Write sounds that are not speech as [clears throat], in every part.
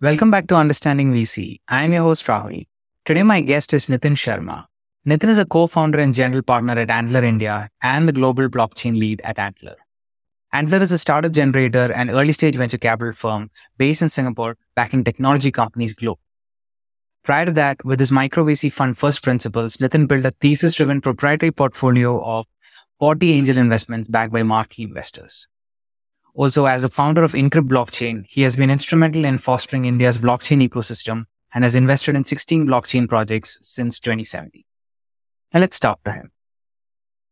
Welcome back to Understanding VC. I am your host Rahul. Today, my guest is Nitin Sharma. Nitin is a co founder and general partner at Antler India and the global blockchain lead at Antler. Antler is a startup generator and early stage venture capital firm based in Singapore, backing technology companies globally. Prior to that, with his micro VC fund First Principles, Nitin built a thesis driven proprietary portfolio of 40 angel investments backed by marquee investors. Also, as a founder of Incrypt Blockchain, he has been instrumental in fostering India's blockchain ecosystem and has invested in 16 blockchain projects since 2017. Now let's talk to him.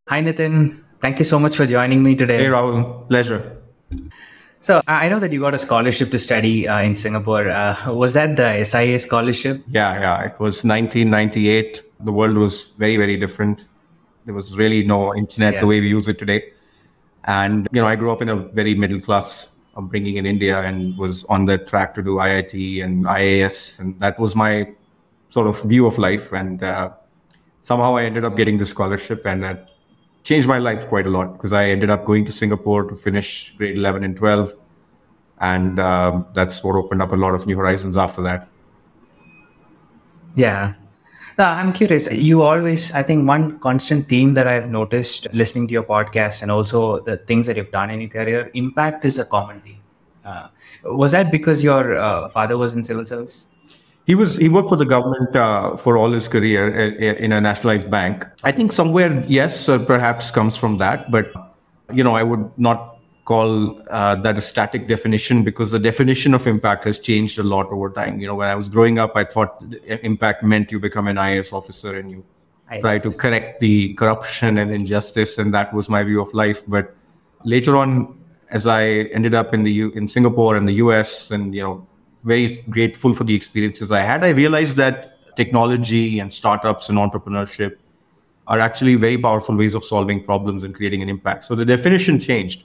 Hi, Nitin. Thank you so much for joining me today. Hey, Rahul. Pleasure. So I know that you got a scholarship to study uh, in Singapore. Uh, was that the SIA scholarship? Yeah, yeah. It was 1998. The world was very, very different. There was really no internet yeah. the way we use it today. And, you know, I grew up in a very middle class upbringing in India and was on the track to do IIT and IAS. And that was my sort of view of life. And uh, somehow I ended up getting the scholarship and that changed my life quite a lot because I ended up going to Singapore to finish grade 11 and 12. And um, that's what opened up a lot of new horizons after that. Yeah. Uh, I'm curious. You always, I think, one constant theme that I've noticed listening to your podcast and also the things that you've done in your career, impact is a common theme. Uh, was that because your uh, father was in civil service? He was he worked for the government uh, for all his career uh, in a nationalized bank. I think somewhere yes, uh, perhaps comes from that, but you know I would not call uh, that a static definition because the definition of impact has changed a lot over time. You know, when I was growing up, I thought impact meant you become an IAS officer and you IAS. try to correct the corruption and injustice, and that was my view of life. But later on, as I ended up in the U- in Singapore and the US, and you know very grateful for the experiences I had. I realized that technology and startups and entrepreneurship are actually very powerful ways of solving problems and creating an impact. So the definition changed.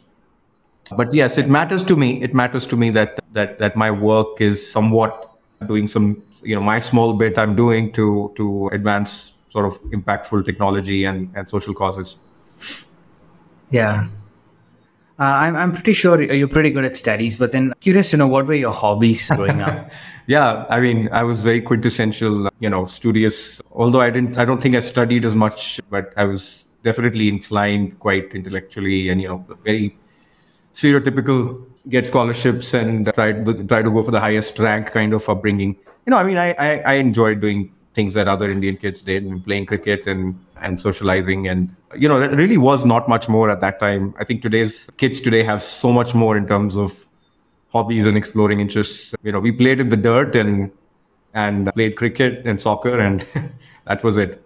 But yes, it matters to me. It matters to me that that that my work is somewhat doing some, you know, my small bit I'm doing to to advance sort of impactful technology and, and social causes. Yeah. Uh, I'm, I'm pretty sure you're pretty good at studies, but then curious to know what were your hobbies growing up? [laughs] yeah, I mean, I was very quintessential, you know, studious. Although I didn't, I don't think I studied as much, but I was definitely inclined quite intellectually and, you know, very stereotypical get scholarships and uh, try to, try to go for the highest rank kind of upbringing. You know, I mean, I, I, I enjoyed doing things that other Indian kids did and playing cricket and, and socializing. And, you know, there really was not much more at that time. I think today's kids today have so much more in terms of hobbies and exploring interests. You know, we played in the dirt and, and played cricket and soccer and [laughs] that was it.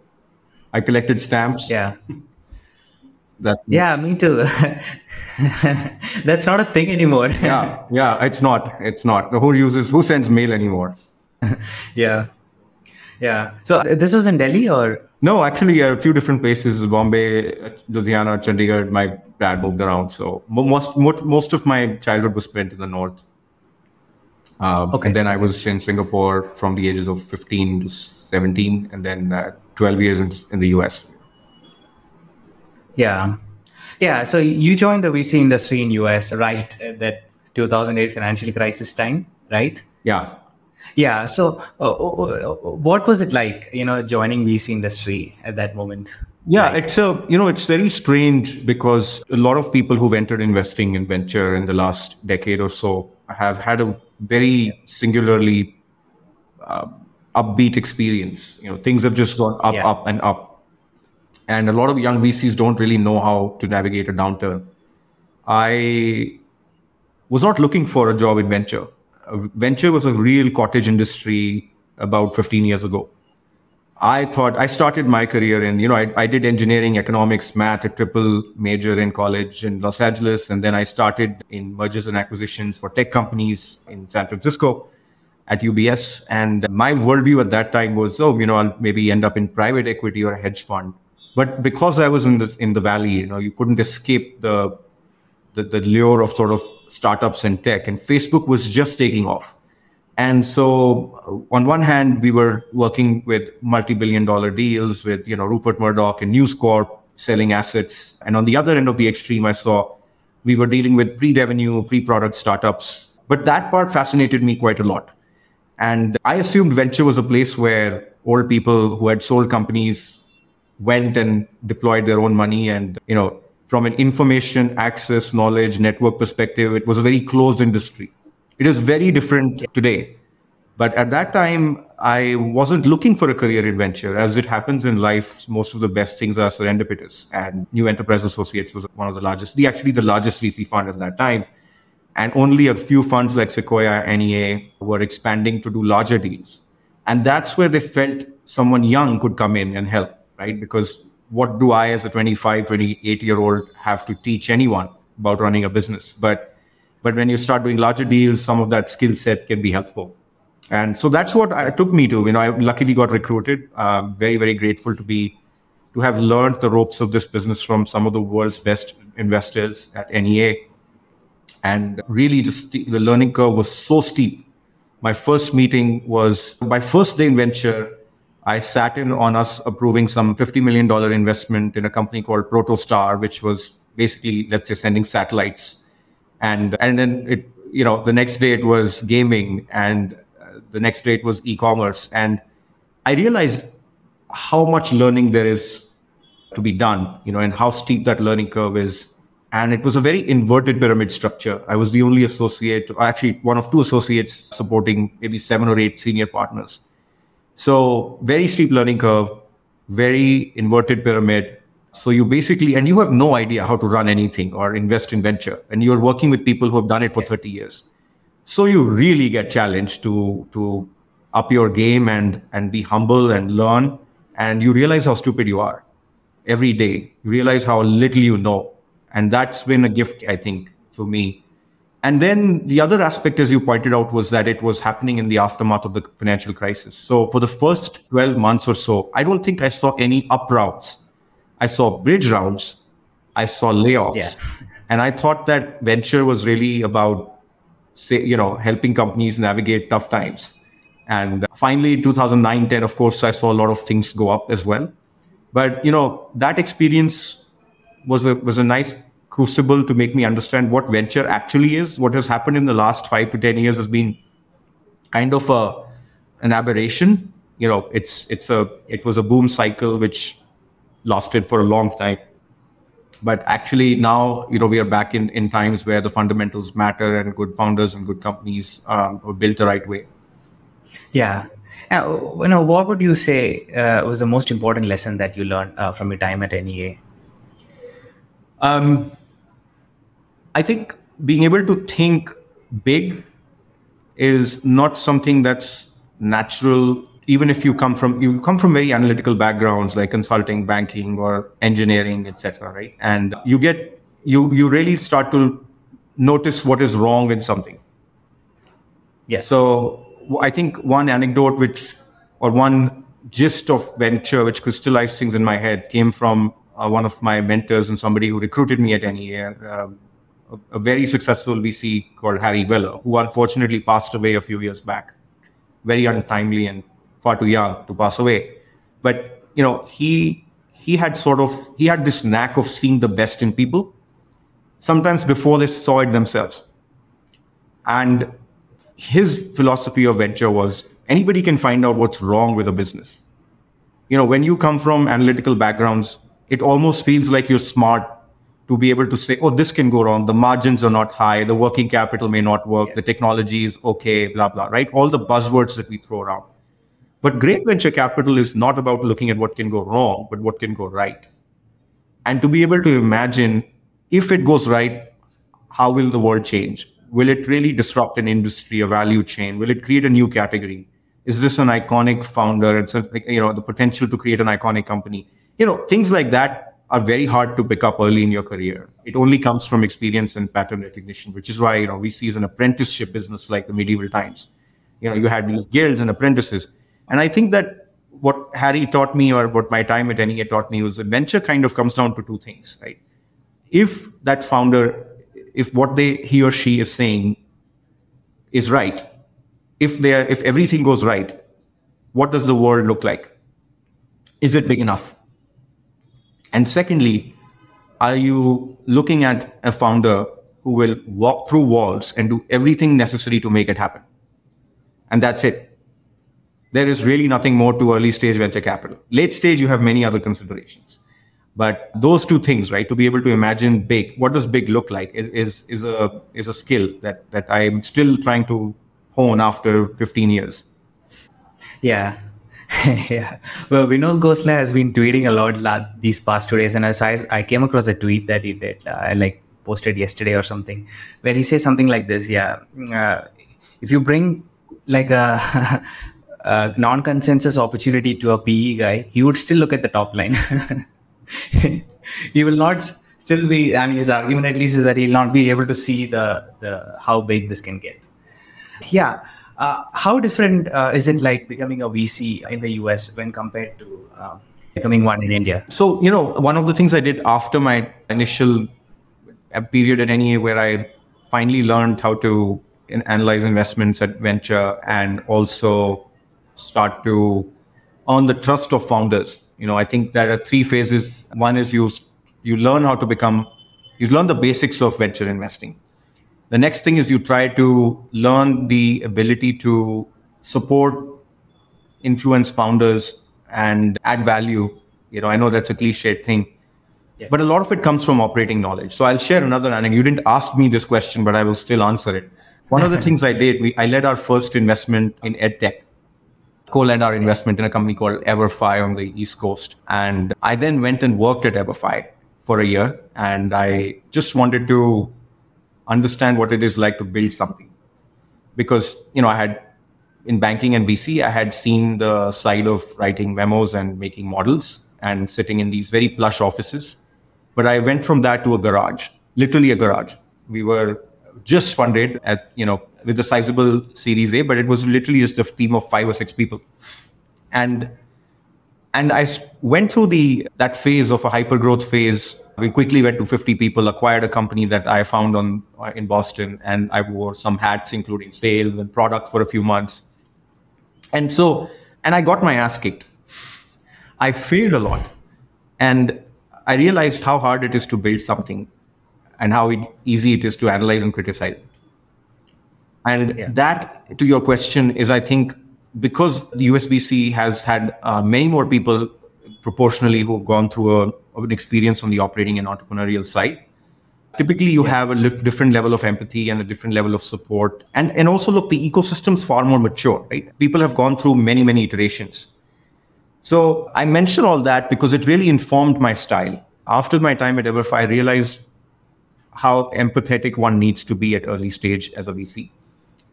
I collected stamps. Yeah. That, yeah, me too. [laughs] That's not a thing anymore. yeah, yeah, it's not. It's not. Who uses, who sends mail anymore? [laughs] yeah. Yeah. So uh, this was in Delhi or? No, actually, a few different places: Bombay, Ludhiana, Chandigarh. My dad moved around, so most most of my childhood was spent in the north. Um, okay. And then I was in Singapore from the ages of 15 to 17, and then uh, 12 years in, in the US. Yeah. Yeah. So you joined the VC industry in US, right? That 2008 financial crisis time, right? Yeah. Yeah. So, uh, uh, uh, what was it like, you know, joining VC industry at that moment? Yeah, like, it's a you know it's very strange because a lot of people who've entered investing in venture in the last decade or so have had a very singularly uh, upbeat experience. You know, things have just gone up, yeah. up, and up, and a lot of young VCs don't really know how to navigate a downturn. I was not looking for a job in venture venture was a real cottage industry about 15 years ago. I thought I started my career in, you know, I, I did engineering, economics, math, a triple major in college in Los Angeles. And then I started in mergers and acquisitions for tech companies in San Francisco at UBS. And my worldview at that time was, oh, you know, I'll maybe end up in private equity or a hedge fund. But because I was in this in the valley, you know, you couldn't escape the the, the lure of sort of startups and tech, and Facebook was just taking off. And so, uh, on one hand, we were working with multi-billion-dollar deals with you know Rupert Murdoch and News Corp selling assets, and on the other end of the extreme, I saw we were dealing with pre-revenue, pre-product startups. But that part fascinated me quite a lot. And I assumed venture was a place where old people who had sold companies went and deployed their own money. And, you know, from an information access, knowledge, network perspective, it was a very closed industry. It is very different today. But at that time, I wasn't looking for a career adventure. As it happens in life, most of the best things are serendipitous. And New Enterprise Associates was one of the largest, the actually the largest VC fund at that time. And only a few funds like Sequoia, NEA were expanding to do larger deals. And that's where they felt someone young could come in and help, right? Because what do I, as a 25, 28 year old, have to teach anyone about running a business? But, but when you start doing larger deals, some of that skill set can be helpful. And so that's what I, took me to. You know, I luckily got recruited. Um, very, very grateful to be to have learned the ropes of this business from some of the world's best investors at NEA. And really, just the learning curve was so steep. My first meeting was my first day in venture. I sat in on us approving some $50 million investment in a company called Protostar, which was basically, let's say, sending satellites. And, and then it, you know, the next day it was gaming and uh, the next rate was e-commerce. And i realized how much learning there is to be done you know and how steep that learning curve is. And it was a very inverted pyramid structure. I was the only associate actually one of two associates supporting maybe seven or eight senior partners so very steep learning curve very inverted pyramid so you basically and you have no idea how to run anything or invest in venture and you're working with people who have done it for 30 years so you really get challenged to to up your game and and be humble and learn. And you realize how stupid you are every day. You realize how little you know. And that's been a gift, I think, for me. And then the other aspect, as you pointed out, was that it was happening in the aftermath of the financial crisis. So for the first 12 months or so, I don't think I saw any up routes. I saw bridge rounds. I saw layoffs. Yeah. [laughs] and I thought that venture was really about say, you know, helping companies navigate tough times. And finally, in 2009, 10, of course, I saw a lot of things go up as well. But, you know, that experience was a, was a nice crucible to make me understand what venture actually is. What has happened in the last five to 10 years has been kind of a, an aberration. You know, it's, it's a, it was a boom cycle which lasted for a long time but actually now you know we are back in, in times where the fundamentals matter and good founders and good companies um, are built the right way yeah uh, you know what would you say uh, was the most important lesson that you learned uh, from your time at nea um, i think being able to think big is not something that's natural even if you come from you come from very analytical backgrounds like consulting banking or engineering etc right? And you get you you really start to notice what is wrong in something. Yes. So i think one anecdote which or one gist of venture which crystallized things in my head came from uh, one of my mentors and somebody who recruited me at NEA, um, a, very successful VC called Harry Weller, who unfortunately passed away a few years back, very untimely and far too young to pass away. But you know, he he had sort of he had this knack of seeing the best in people, sometimes before they saw it themselves. And his philosophy of venture was anybody can find out what's wrong with a business. You know, when you come from analytical backgrounds, it almost feels like you're smart to be able to say, oh, this can go wrong. The margins are not high. The working capital may not work. Yeah. The technology is okay, blah, blah, right? All the buzzwords that we throw around. But great venture capital is not about looking at what can go wrong, but what can go right. And to be able to imagine if it goes right, how will the world change? Will it really disrupt an industry, a value chain? Will it create a new category? Is this an iconic founder? It's a, you know the potential to create an iconic company. You know things like that are very hard to pick up early in your career. It only comes from experience and pattern recognition, which is why you know we see as an apprenticeship business like the medieval times. You know you had these guilds and apprentices and I think that what Harry taught me or what my time at NEA taught me was adventure kind of comes down to two things, right? If that founder, if what they he or she is saying is right, if they if everything goes right, what does the world look like? Is it big enough? And secondly, are you looking at a founder who will walk through walls and do everything necessary to make it happen? And that's it. There is really nothing more to early stage venture capital. Late stage, you have many other considerations. But those two things, right? To be able to imagine big, what does big look like is, is a, is a skill that, that I'm still trying to hone after 15 years. Yeah. [laughs] yeah. Well, Vinod Khosla has been tweeting a lot these past two days. And as I, I came across a tweet that he did, uh, like posted yesterday or something, where he says something like this. Yeah. Uh, if you bring like a, [laughs] a non-consensus opportunity to a PE guy, he would still look at the top line. [laughs] he will not still be, I mean, his argument at least is that he'll not be able to see the, the how big this can get. Yeah. Uh, how different uh, is it like becoming a VC in the US when compared to uh, becoming one in India? So, you know, one of the things I did after my initial period at NEA where I finally learned how to analyze investments at venture and also start to earn the trust of founders. You know, I think there are three phases. One is you you learn how to become you learn the basics of venture investing the next thing is you try to learn the ability to support, influence founders, and add value. You know, I know that's a cliched thing, yeah. but a lot of it comes from operating knowledge. So I'll share another anecdote. You didn't ask me this question, but I will still answer it. One of the things I did, we, I led our first investment in edtech co-led our investment in a company called Everfi on the East Coast. And I then went and worked at Everfi for a year. And I just wanted to understand what it is like to build something. Because, you know, I had in banking and VC, I had seen the side of writing memos and making models and sitting in these very plush offices. But I went from that to a garage, literally a garage. We were just funded at, you know, with a sizable series A, but it was literally just a team of five or six people. And and I went through the that phase of a hyper growth phase we quickly went to 50 people, acquired a company that I found on uh, in Boston, and I wore some hats, including sales and product, for a few months. And so, and I got my ass kicked. I failed a lot, and I realized how hard it is to build something, and how it, easy it is to analyze and criticize. And yeah. that, to your question, is I think because the USVC has had uh, many more people proportionally who've gone through a of an experience on the operating and entrepreneurial side. Typically, you have a different level of empathy and a different level of support. And, and also, look, the ecosystem's far more mature, right? People have gone through many, many iterations. So I mention all that because it really informed my style. After my time at Everfi, I realized how empathetic one needs to be at early stage as a VC.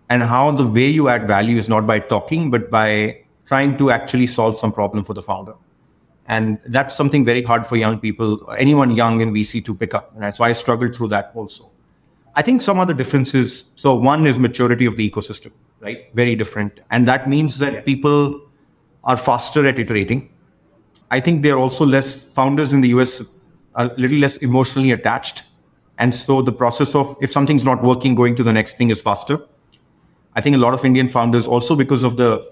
And how the way you add value is not by talking, but by trying to actually solve some problem for the founder. And that's something very hard for young people, anyone young in VC to pick up. Right? So I struggled through that also. I think some other differences. So one is maturity of the ecosystem, right? Very different. And that means that people are faster at iterating. I think they're also less founders in the US are a little less emotionally attached. And so the process of if something's not working, going to the next thing is faster. I think a lot of Indian founders also because of the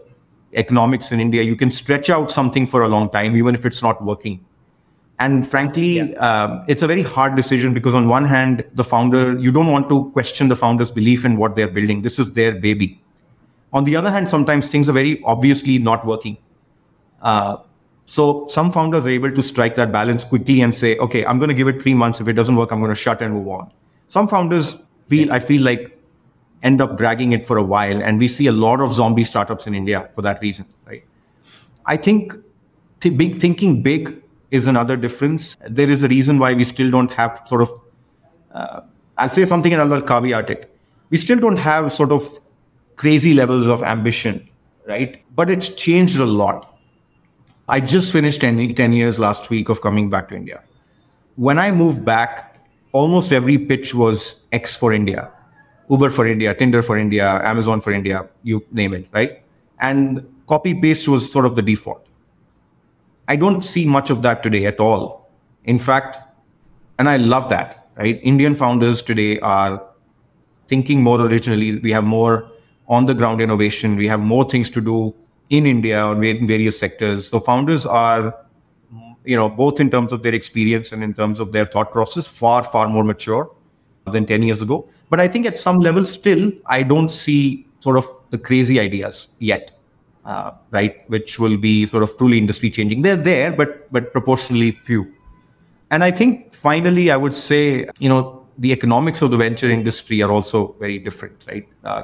economics in India, you can stretch out something for a long time, even if it's not working. And frankly, yeah. um, it's a very hard decision because on one hand, the founder, you don't want to question the founder's belief in what they're building. This is their baby. On the other hand, sometimes things are very obviously not working. Uh, so some founders are able to strike that balance quickly and say, okay, I'm going to give it three months. If it doesn't work, I'm going to shut and move on. Some founders feel, I feel like end up dragging it for a while. And we see a lot of zombie startups in India for that reason, right? I think th- big thinking big is another difference. There is a reason why we still don't have sort of, uh, I'll say something and I'll caveat it. We still don't have sort of crazy levels of ambition, right? But it's changed a lot. I just finished 10, 10 years last week of coming back to India. When I moved back, almost every pitch was X for India Uber for India, Tinder for India, Amazon for India, you name it, right? And copy paste was sort of the default. I don't see much of that today at all. In fact, and I love that, right? Indian founders today are thinking more originally. We have more on the ground innovation. We have more things to do in India or in various sectors. So founders are, you know, both in terms of their experience and in terms of their thought process, far, far more mature than 10 years ago. But I think at some level, still, I don't see sort of the crazy ideas yet, uh, right? Which will be sort of truly industry changing. They're there, but but proportionally few. And I think finally, I would say, you know, the economics of the venture industry are also very different, right? Uh,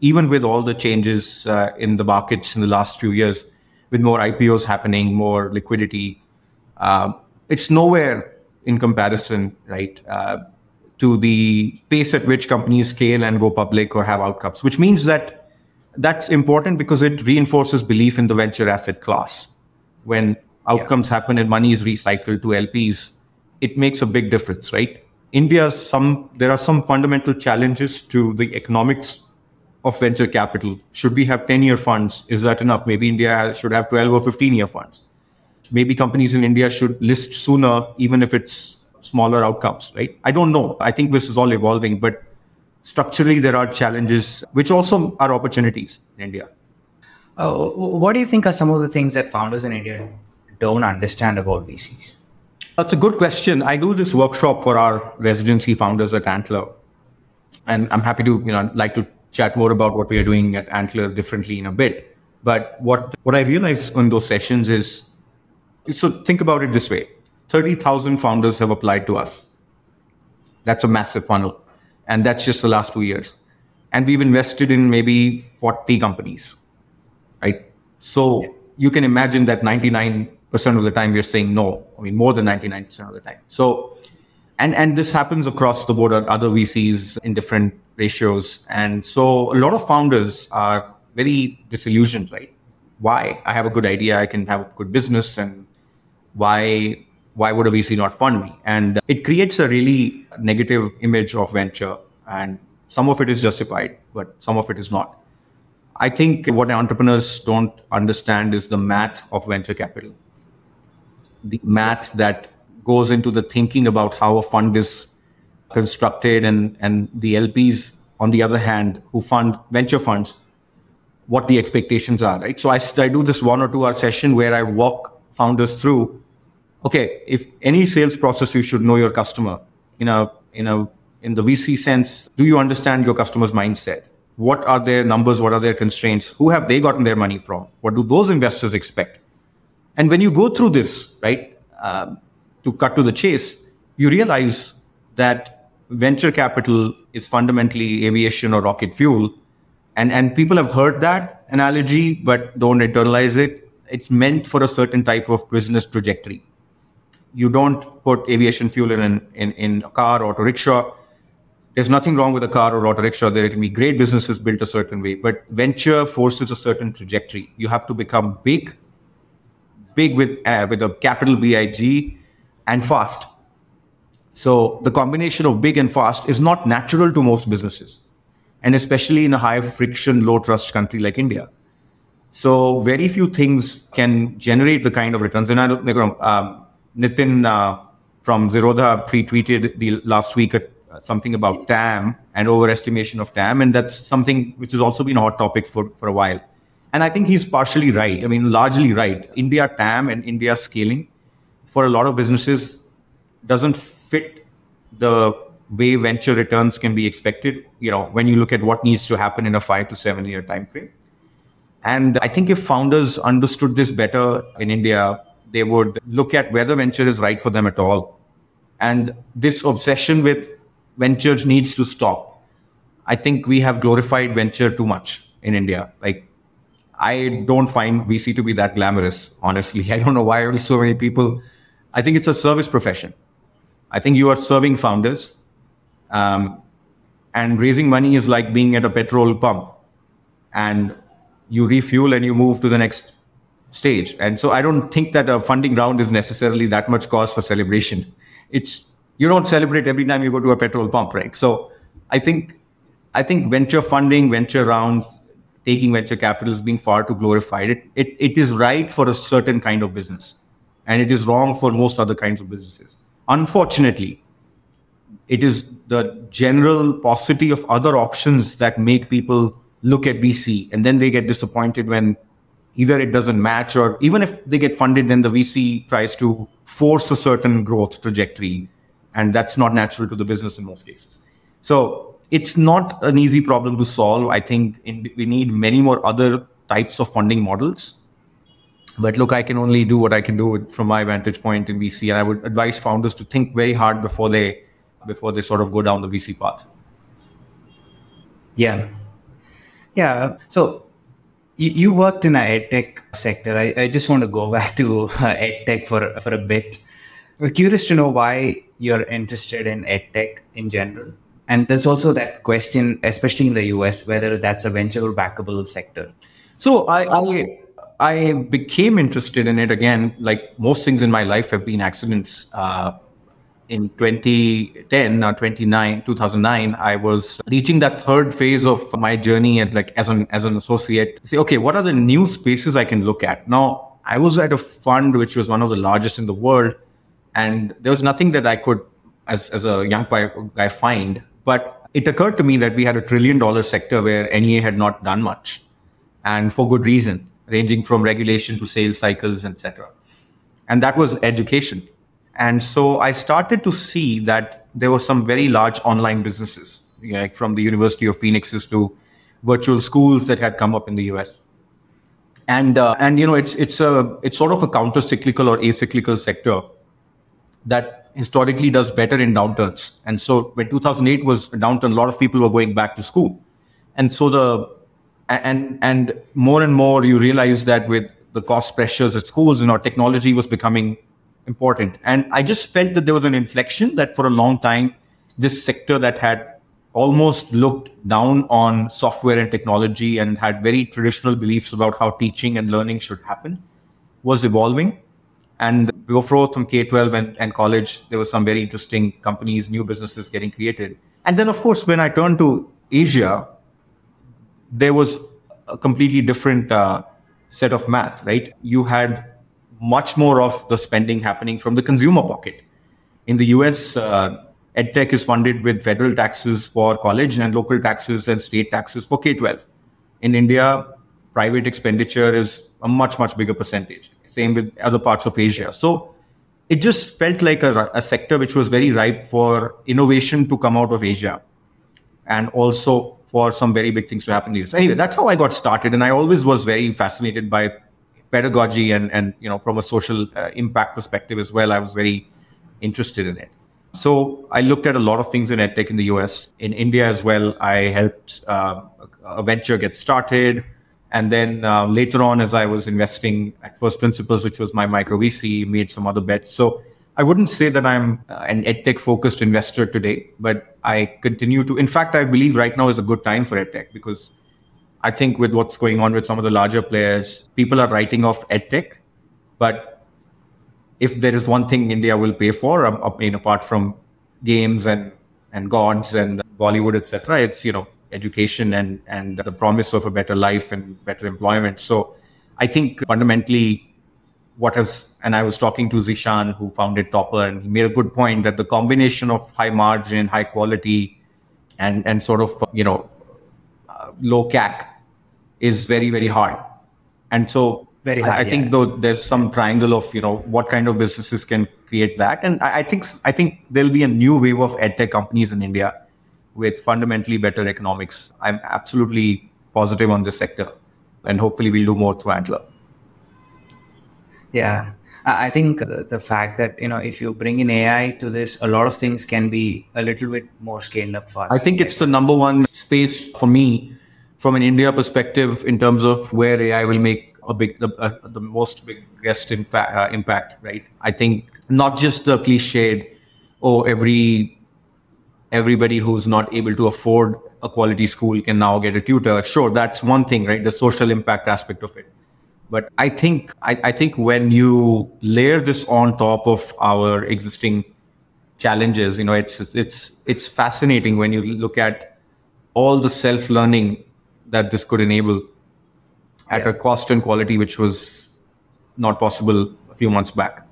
even with all the changes uh, in the markets in the last few years, with more IPOs happening, more liquidity, uh, it's nowhere in comparison, right, uh, to the pace at which companies scale and go public or have outcomes, which means that that's important because it reinforces belief in the venture asset class. When outcomes yeah. happen and money is recycled to LPs, it makes a big difference, right? India, some there are some fundamental challenges to the economics of venture capital. Should we have 10 year funds? Is that enough? Maybe India should have 12 or 15 year funds. Maybe companies in India should list sooner, even if it's smaller outcomes, right? I don't know. I think this is all evolving, but structurally, there are challenges, which also are opportunities in India. Uh, what do you think are some of the things that founders in India don't understand about VCs? That's a good question. I do this workshop for our residency founders at Antler. And I'm happy to, you know, like to chat more about what we are doing at Antler differently in a bit. But what, what I realized in those sessions is so think about it this way 30,000 founders have applied to us. That's a massive funnel. And that's just the last two years. And we've invested in maybe 40 companies, right? So you can imagine that 99% of the time we're saying no. I mean, more than 99% of the time. So, and, and this happens across the board at other VCs in different ratios. And so a lot of founders are very disillusioned, right? Why? I have a good idea. I can have a good business and why why would a VC not fund me? And it creates a really negative image of venture, and some of it is justified, but some of it is not. I think what entrepreneurs don't understand is the math of venture capital, the math that goes into the thinking about how a fund is constructed, and and the LPs on the other hand who fund venture funds, what the expectations are, right? So I, I do this one or two hour session where I walk founders through okay if any sales process you should know your customer in a in a in the vc sense do you understand your customer's mindset? What are their numbers? What are their constraints? Who have they gotten their money from? What do those investors expect? And when you go through this right um, to cut to the chase you realize that venture capital is fundamentally aviation or rocket fuel. And and people have heard that analogy but don't internalize it. It's meant for a certain type of business trajectory. You don't put aviation fuel in, in, in a car or auto rickshaw. There's nothing wrong with a car or auto rickshaw. There can be great businesses built a certain way, but venture forces a certain trajectory. You have to become big, big with uh, with a capital BIG, and fast. So the combination of big and fast is not natural to most businesses, and especially in a high friction, low trust country like India. So very few things can generate the kind of returns. And I don't, um, Nithin uh, from Zerodha pre-tweeted the last week uh, something about TAM and overestimation of TAM, and that's something which has also been a hot topic for for a while. And I think he's partially right. I mean, largely right. India TAM and India scaling for a lot of businesses doesn't fit the way venture returns can be expected. You know, when you look at what needs to happen in a five to seven year time frame. And I think if founders understood this better in India, they would look at whether venture is right for them at all. And this obsession with ventures needs to stop. I think we have glorified venture too much in India. Like, I don't find VC to be that glamorous, honestly. [laughs] I don't know why so many people. I think it's a service profession. I think you are serving founders. Um, and raising money is like being at a petrol pump. And you refuel and you move to the next stage. And so I don't think that a funding round is necessarily that much cause for celebration. It's you don't celebrate every time you go to a petrol pump, right? So I think I think venture funding, venture rounds, taking venture capital is being far too glorified. It, it it is right for a certain kind of business. And it is wrong for most other kinds of businesses. Unfortunately, it is the general paucity of other options that make people look at VC and then they get disappointed when either it doesn't match or even if they get funded, then the VC tries to force a certain growth trajectory. And that's not natural to the business in most cases. So it's not an easy problem to solve. I think in, we need many more other types of funding models. But look, I can only do what I can do from my vantage point in VC, and I would advise founders to think very hard before they before they sort of go down the VC path. Yeah, yeah. So you, you worked in a edtech sector. I, I just want to go [laughs] back to uh, edtech for for a bit. We're curious to know why you're interested in edtech in general. And there's also that question, especially in the US, whether that's a venture backable sector. So I, I I became interested in it again. Like most things in my life have been accidents. Uh, in 2010 or 29 2009 i was reaching that third phase of my journey and like as an as an associate. Say okay what are the new spaces i can look at? Now i was at a fund which was one of the largest in the world and there was nothing that i could as as a young guy find. But it occurred to me that we had a trillion dollar sector where NEA had not done much and for good reason ranging from regulation to sales cycles etc and that was education and so I started to see that there were some very large online businesses, like from the University of Phoenix's to virtual schools that had come up in the US. And uh, and you know it's it's a it's sort of a counter cyclical or acyclical sector that historically does better in downturns. And so when 2008 was a downturn, a lot of people were going back to school, and so the and and more and more you realize that with the cost pressures at schools, you know, technology was becoming important. And I just felt that there was an inflection that for a long time, this sector that had almost looked down on software and technology and had very traditional beliefs about how teaching and learning should happen was evolving. And both from K 12 and, and college, there were some very interesting companies, new businesses getting created. And then, of course, when I turned to Asia, there was a completely different uh, set of math, right? You had much more of the spending happening from the consumer pocket. In the US, uh, EdTech is funded with federal taxes for college and local taxes and state taxes for K 12. In India, private expenditure is a much, much bigger percentage. Same with other parts of Asia. So it just felt like a, a sector which was very ripe for innovation to come out of Asia and also for some very big things to happen in the US. Anyway, that's how I got started. And I always was very fascinated by pedagogy and and you know from a social uh, impact perspective as well i was very interested in it. So i looked at a lot of things in edtech in the us in india as well i helped uh, a venture get started. And then uh, later on as i was investing at first principles which was my micro vc made some other bets. So i wouldn't say that i'm uh, an edtech focused investor today but i continue to in fact i believe right now is a good time for edtech because I think with what's going on with some of the larger players, people are writing off edtech. But if there is one thing India will pay for, um, I mean, apart from games and and gods and Bollywood, etc., it's you know education and and the promise of a better life and better employment. So I think fundamentally, what has and I was talking to Zishan, who founded Toppr, and he made a good point that the combination of high margin, high quality, and and sort of you know uh, low CAC is very very hard. And so very hard, I, I yeah. think though there's some triangle of you know what kind of businesses can create that. And I, I think i think there'll be a new wave of edtech companies in india with fundamentally better economics. I'm absolutely positive on this sector and hopefully we'll do more through antler yeah. I think the, the, fact that you know if you bring in AI to this, a lot of things can be a little bit more scaled up fast. I think it's the number one space for me from an India perspective in terms of where AI will make a big, the, uh, the most biggest impact, uh, impact, right? I think not just the cliched, oh, every everybody who's not able to afford a quality school can now get a tutor. Sure, that's one thing, right? The social impact aspect of it. But I think I, I think when you layer this on top of our existing challenges, you know, it's it's it's fascinating when you look at all the self-learning that this could enable at yeah. a cost and quality which was not possible a few months back.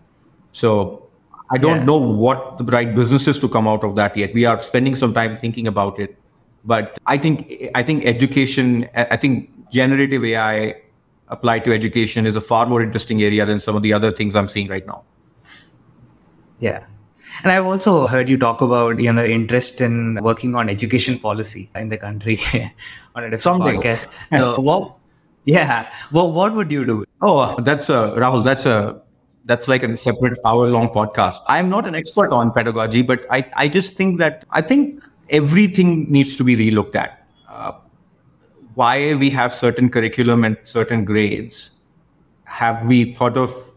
So I don't yeah. know what the right businesses to come out of that yet. We are spending some time thinking about it, but I think I think education, I think generative AI applied to education is a far more interesting area than some of the other things I'm seeing right now. Yeah. And I've also heard you talk about you know interest in working on education policy in the country [laughs] on a different Something. podcast. So [laughs] what? Yeah. Well, what would you do? Oh, that's a Rahul. That's a that's like a separate hour-long podcast. I'm not an expert on pedagogy, but I I just think that I think everything needs to be relooked at. Uh, why we have certain curriculum and certain grades? Have we thought of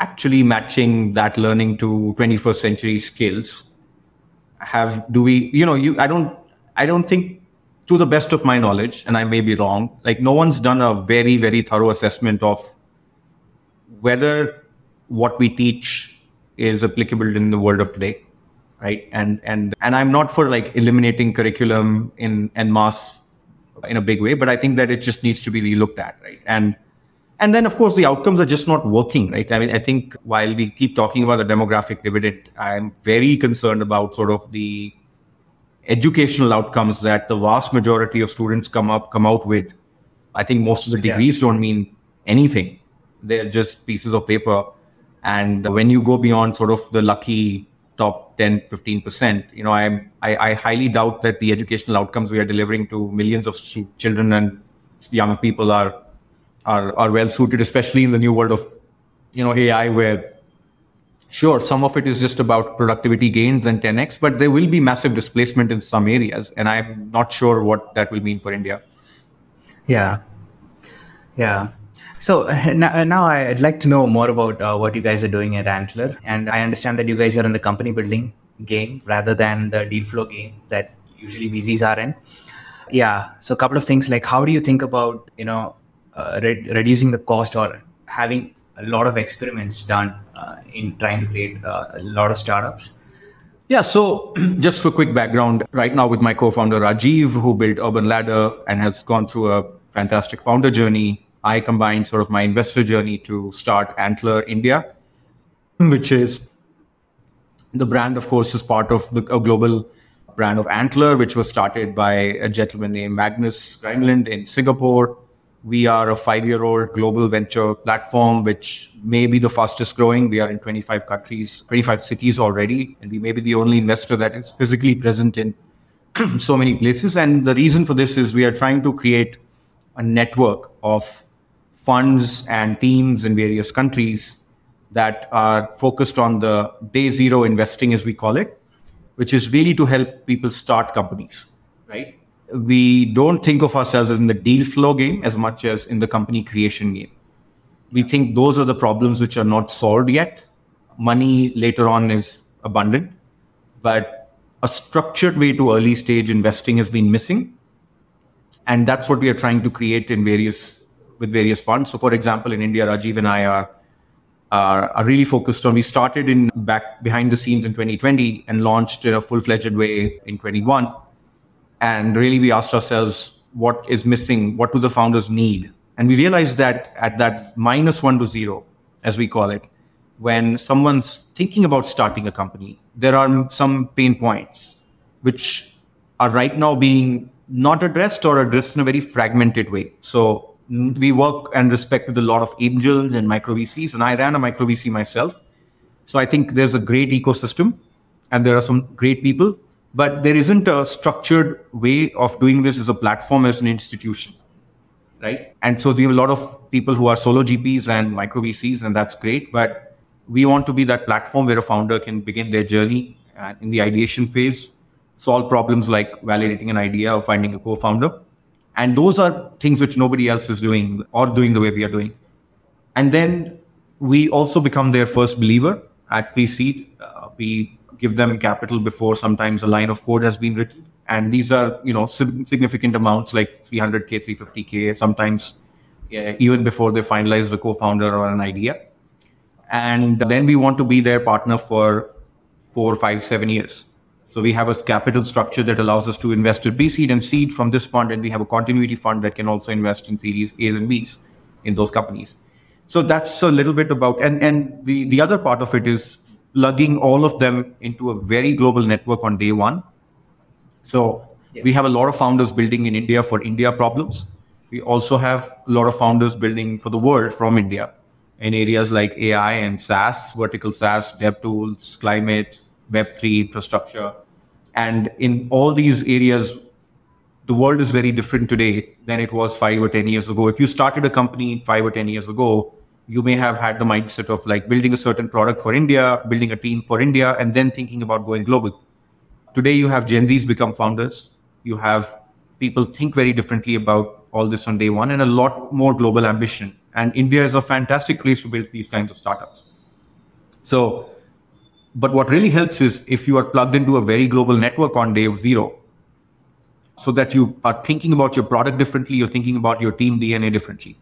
actually matching that learning to 21st century skills? Have do we? You know, you I don't I don't think to the best of my knowledge, and I may be wrong, like no one's done a very, very thorough assessment of whether what we teach is applicable in the world of today. Right. And and and I'm not for like eliminating curriculum in en masse in a big way, but I think that it just needs to be relooked at, right? And and then of course the outcomes are just not working, right? I mean, I think while we keep talking about the demographic dividend, I'm very concerned about sort of the educational outcomes that the vast majority of students come up come out with i think most of the degrees yeah. don't mean anything they're just pieces of paper and when you go beyond sort of the lucky top 10 15% you know I'm, I, I highly doubt that the educational outcomes we are delivering to millions of children and young people are are, are well suited especially in the new world of you know ai where Sure, some of it is just about productivity gains and 10x, but there will be massive displacement in some areas. And I'm not sure what that will mean for India. Yeah. Yeah. So uh, now, I'd like to know more about uh, what you guys are doing at Antler. And I understand that you guys are in the company building game rather than the deal flow game that usually VCs are in. Yeah. So a couple of things like how do you think about, you know, uh, re- reducing the cost or having a lot of experiments done uh, in trying to create uh, a lot of startups. Yeah, so [clears throat] just for quick background, right now with my co-founder Rajiv, who built Urban Ladder and has gone through a fantastic founder journey, I combined sort of my investor journey to start Antler India, which is the brand, of course, is part of the a global brand of Antler, which was started by a gentleman named Magnus Grimeland in Singapore we are a five year old global venture platform, which may be the fastest growing. We are in 25 countries, 25 cities already, and we may be the only investor that is physically present in [clears throat] so many places. And the reason for this is we are trying to create a network of funds and teams in various countries that are focused on the day zero investing, as we call it, which is really to help people start companies, right? We don't think of ourselves as in the deal flow game as much as in the company creation game. We think those are the problems which are not solved yet. Money later on is abundant, but a structured way to early stage investing has been missing. And that's what we are trying to create in various with various funds. So for example, in India, Rajiv and I are are, are really focused on. We started in back behind the scenes in 2020 and launched in a full fledged way in 21 and really, we asked ourselves, what is missing? What do the founders need? And we realized that at that minus one to zero, as we call it, when someone's thinking about starting a company, there are some pain points which are right now being not addressed or addressed in a very fragmented way. So mm, we work and respect with a lot of angels and micro VCs, and I ran a micro VC myself. So I think there's a great ecosystem and there are some great people but there isn't a structured way of doing this as a platform as an institution right? And so there are a lot of people who are solo gps and micro vcs and that's great. But we want to be that platform where a founder can begin their journey uh, in the ideation phase solve problems like validating an idea or finding a co-founder. And those are things which nobody else is doing or doing the way we are doing. And then we also become their first believer at pre-seed. Uh, we give them capital before sometimes a line of code has been written. And these are, you know, significant amounts like 300K, 350K, sometimes yeah, even before they finalize the co-founder or an idea. And then we want to be their partner for four, five, seven years. So we have a capital structure that allows us to invest in pre-seed and seed from this fund, and we have a continuity fund that can also invest in series A's and B's in those companies. So that's a little bit about, and and the the other part of it is plugging all of them into a very global network on day one. So yeah. we have a lot of founders building in India for India problems. We also have a lot of founders building for the world from India in areas like AI and SaaS, vertical SaaS, dev tools, climate, Web3 infrastructure. And in all these areas, the world is very different today than it was five or 10 years ago. If you started a company five or 10 years ago, you may have had the mindset of like building a certain product for India, building a team for India, and then thinking about going global. Today, you have Gen Zs become founders. You have people think very differently about all this on day one and a lot more global ambition. And India is a fantastic place to build these kinds of startups. So, but what really helps is if you are plugged into a very global network on day zero, so that you are thinking about your product differently, you're thinking about your team DNA differently.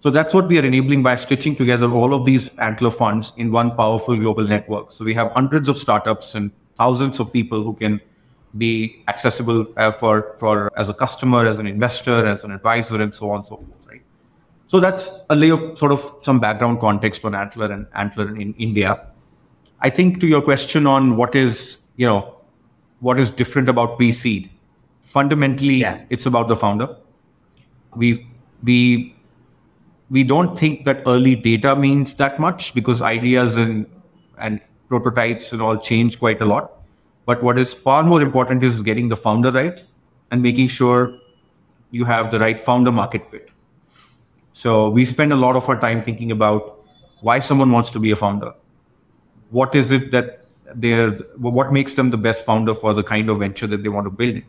So that's what we are enabling by stitching together all of these Antler funds in one powerful global network. So we have hundreds of startups and thousands of people who can be accessible uh, for, for as a customer, as an investor, as an advisor, and so on and so forth. Right. So that's a layer of sort of some background context on Antler and Antler in India. I think to your question on what is, you know, what is different about pre-seed, fundamentally yeah. it's about the founder we we we don't think that early data means that much because ideas and and prototypes and all change quite a lot. But what is far more important is getting the founder right and making sure you have the right founder market fit. So we spend a lot of our time thinking about why someone wants to be a founder. What is it that they're what makes them the best founder for the kind of venture that they want to build?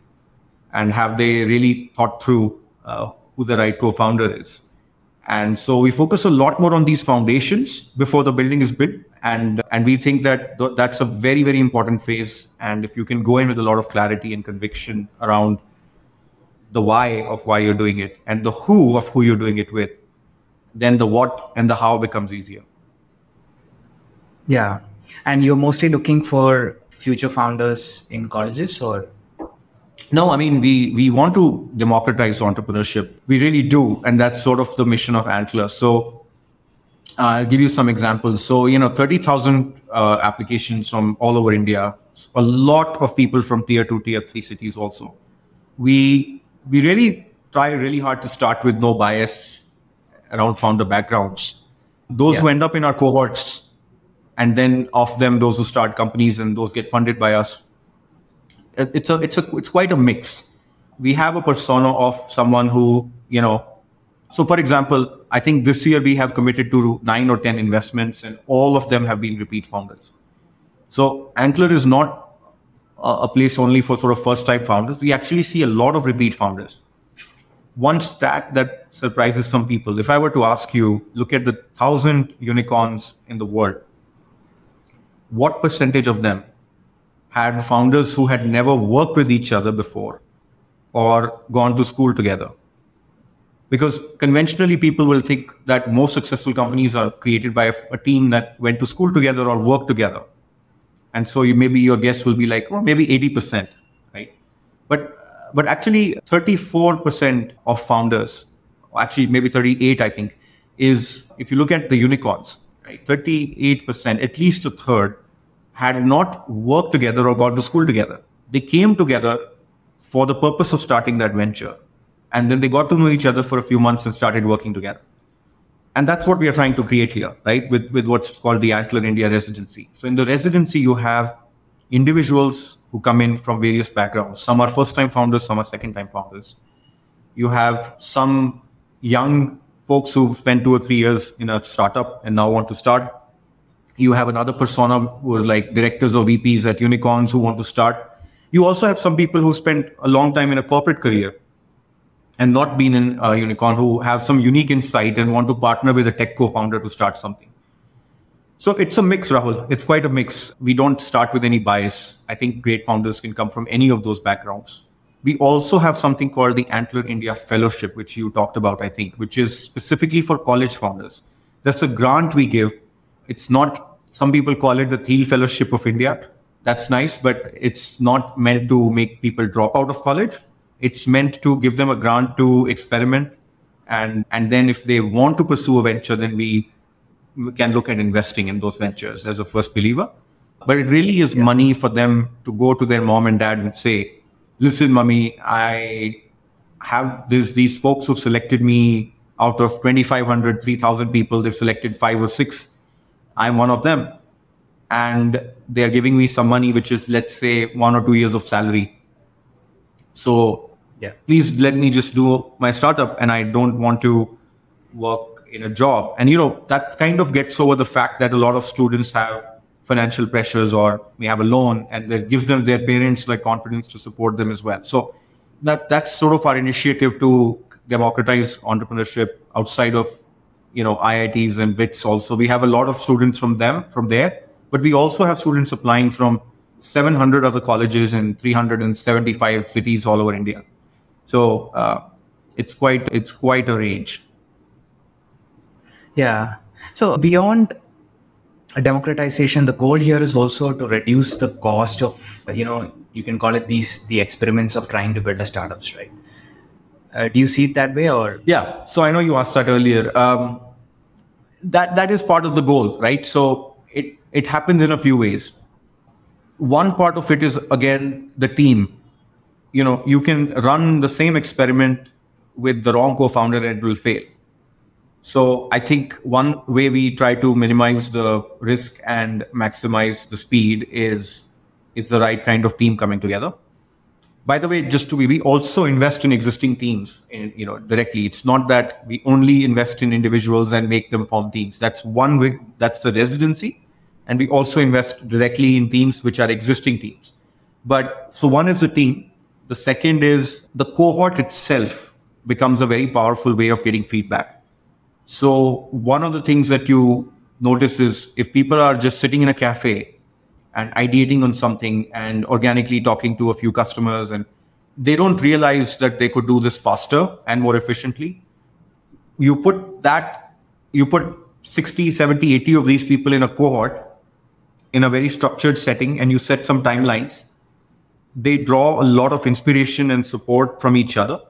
And have they really thought through uh, who the right co-founder is and so we focus a lot more on these foundations before the building is built. And and we think that th- that's a very very important phase. And if you can go in with a lot of clarity and conviction around the why of why you're doing it and the who of who you're doing it with then the what and the how becomes easier. Yeah. And you're mostly looking for future founders in colleges or no, I mean, we, we want to democratize entrepreneurship. We really do. And that's sort of the mission of Antler. So uh, I'll give you some examples. So, you know, 30,000 uh, applications from all over India, a lot of people from tier two, tier three cities also. We, we really try really hard to start with no bias around founder backgrounds. Those yeah. who end up in our cohorts, and then of them, those who start companies and those get funded by us, it's a it's a it's quite a mix. We have a persona of someone who you know. So, for example, I think this year we have committed to nine or ten investments, and all of them have been repeat founders. So, Antler is not a place only for sort of first time founders. We actually see a lot of repeat founders. One stat that surprises some people if I were to ask you, look at the thousand unicorns in the world, what percentage of them had founders who had never worked with each other before or gone to school together. Because conventionally, people will think that most successful companies are created by a, a team that went to school together or worked together. And so you, maybe your guess will be like, oh, maybe 80%, right? But, but actually, 34% of founders, actually maybe 38, I think, is if you look at the unicorns, right? 38%, at least a third, had not worked together or gone to school together. They came together for the purpose of starting that venture. And then they got to know each other for a few months and started working together. And that's what we are trying to create here, right? With, with what's called the Antler India residency. So in the residency, you have individuals who come in from various backgrounds. Some are first time founders, some are second time founders. You have some young folks who've spent two or three years in a startup and now want to start you have another persona who are like directors or VPs at unicorns who want to start. You also have some people who spent a long time in a corporate career and not been in a unicorn who have some unique insight and want to partner with a tech co-founder to start something. So it's a mix, Rahul. It's quite a mix. We don't start with any bias. I think great founders can come from any of those backgrounds. We also have something called the Antler India Fellowship, which you talked about, I think, which is specifically for college founders. That's a grant we give it's not, some people call it the Thiel Fellowship of India. That's nice, but it's not meant to make people drop out of college. It's meant to give them a grant to experiment. And, and then if they want to pursue a venture, then we, we can look at investing in those ventures as a first believer. But it really is yeah. money for them to go to their mom and dad and say, listen, mommy, I have this, these folks who've selected me out of 2,500, 3,000 people, they've selected five or six I'm one of them. And they are giving me some money, which is, let's say, one or two years of salary. So Yeah. please let me just do my startup and I don't want to work in a job. And you know, that kind of gets over the fact that a lot of students have financial pressures or may have a loan and that gives them their parents like confidence to support them as well. So that that's sort of our initiative to democratize entrepreneurship outside of you know IITs and BITS also. We have a lot of students from them from there, but we also have students applying from 700 other colleges in 375 cities all over India. So uh, it's quite it's quite a range. Yeah. So beyond democratization, the goal here is also to reduce the cost of, you know, you can call it these the experiments of trying to build a startups, right? Uh, do you see it that way, or Yeah. So I know you asked that earlier. Um, that that is part of the goal, right? So it it happens in a few ways. One part of it is again the team. You know, you can run the same experiment with the wrong co-founder and it will fail. So I think one way we try to minimize the risk and maximize the speed is is the right kind of team coming together. By the way, just to be, we also invest in existing teams, in, you know, directly. It's not that we only invest in individuals and make them form teams. That's one way. That's the residency, and we also invest directly in teams which are existing teams. But so one is the team. The second is the cohort itself becomes a very powerful way of getting feedback. So one of the things that you notice is if people are just sitting in a cafe and ideating on something and organically talking to a few customers. And they don't realize that they could do this faster and more efficiently. You put that you put 60 70 80 of these people in a cohort in a very structured setting and you set some timelines they draw a lot of inspiration and support from each other.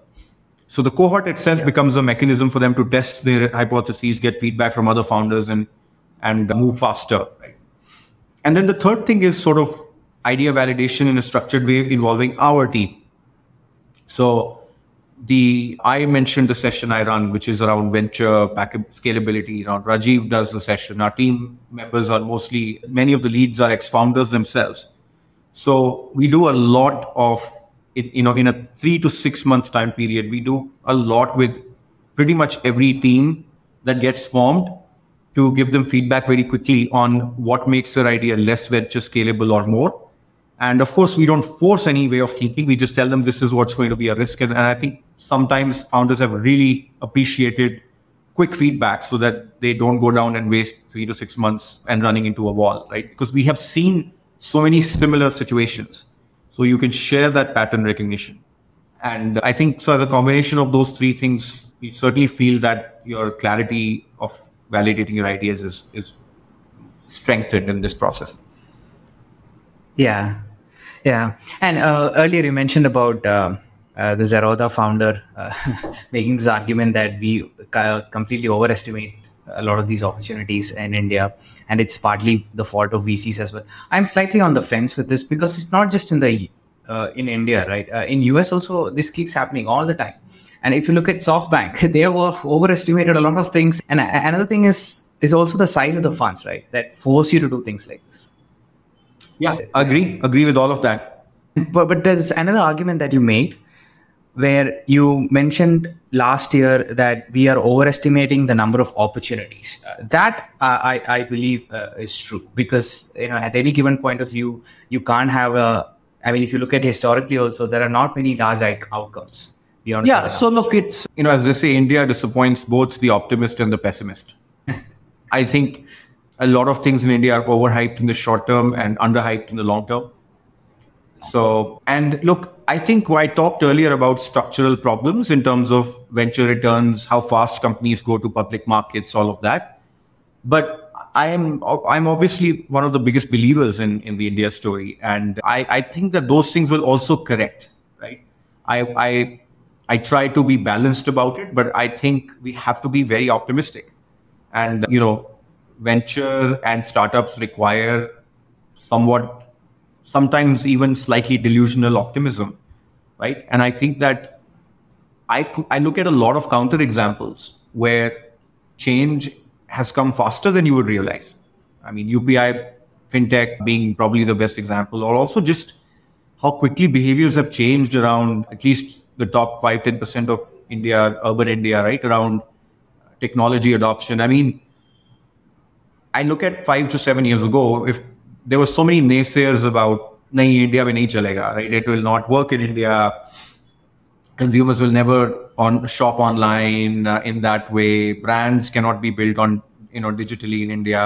So the cohort itself becomes a mechanism for them to test their hypotheses get feedback from other founders and and move faster? And then the third thing is sort of idea validation in a structured way involving our team. So the I mentioned the session I run, which is around venture backup scalability. Rajiv does the session. Our team members are mostly many of the leads are ex-founders themselves. So we do a lot of you know, in a three to six month time period, we do a lot with pretty much every team that gets formed to give them feedback very quickly on what makes their idea less venture scalable or more. And of course, we don't force any way of thinking. We just tell them this is what's going to be a risk. And, and I think sometimes founders have really appreciated quick feedback so that they don't go down and waste three to six months and running into a wall, right? Because we have seen so many similar situations. So you can share that pattern recognition. And I think so as a combination of those three things, we certainly feel that your clarity of validating your ideas is, is strengthened in this process. Yeah, yeah. And uh, earlier you mentioned about uh, uh, the Zerodha founder uh, [laughs] making this argument that we completely overestimate a lot of these opportunities in India, and it's partly the fault of VCs as well. I'm slightly on the fence with this because it's not just in the uh, in India, right? Uh, in US also, this keeps happening all the time. And if you look at SoftBank, [laughs] they have overestimated a lot of things. And another thing is is also the size of the funds, right? That force you to do things like this. Yeah, agree. Agree with all of that. But, but there's another argument that you made where you mentioned last year that we are overestimating the number of opportunities. Uh, that uh, I, I believe uh, is true because you know at any given point of view you can't have a. I mean, if you look at historically also, there are not many large out- outcomes beyond. Yeah. certain So look, it's, you know, as they say, India disappoints both the optimist and the pessimist. [laughs] I think a lot of things in India are overhyped in the short term and underhyped in the long term. So, and look, I think I talked earlier about structural problems in terms of venture returns, how fast companies go to public markets, all of that. But I am I'm obviously one of the biggest believers in, in the India story. And I, I think that those things will also correct, right? I I I try to be balanced about it, but I think we have to be very optimistic. And you know, venture and startups require somewhat sometimes even slightly delusional optimism, right? And I think that I, I look at a lot of counter examples where change has come faster than you would realize. I mean, UPI fintech being probably the best example, or also just how quickly behaviors have changed around at least the top 5 10% of India, urban India, right? Around technology adoption. I mean, I look at five to seven years ago, if there were so many naysayers about nahi India mein chalega, right? It will not work in India. Consumers will never on shop online uh, in that way. Brands cannot be built on you know digitally in India.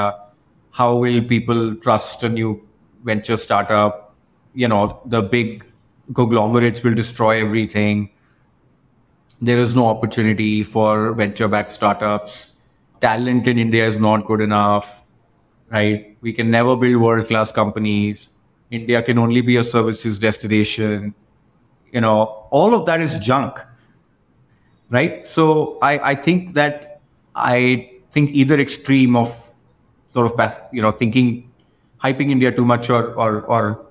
How will people trust a new venture startup? You know, the big conglomerates will destroy everything. There is no opportunity for venture backed startups talent in India is not good enough, right? We can never build world class companies. India can only be a services destination. You know, all of that is junk, right? So I, I think that I think either extreme of sort of, you know, thinking, hyping India too much or, or, or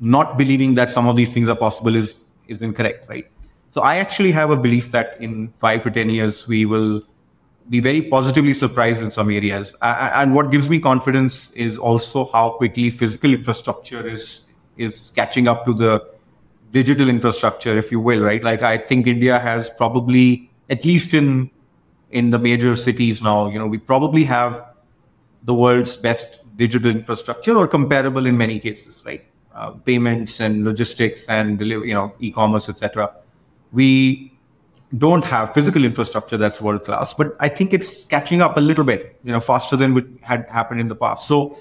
not believing that some of these things are possible is, is incorrect, right? So I actually have a belief that in five to 10 years, we will be very positively surprised in some areas. And what gives me confidence is also how quickly physical infrastructure is is catching up to the digital infrastructure, if you will, right? Like I think India has probably, at least in in the major cities now, you know, we probably have the world's best digital infrastructure or comparable in many cases, right? Uh, payments and logistics and delivery, you know, e-commerce, etc. We don't have physical infrastructure that's world class, but I think it's catching up a little bit, you know, faster than what had happened in the past. So,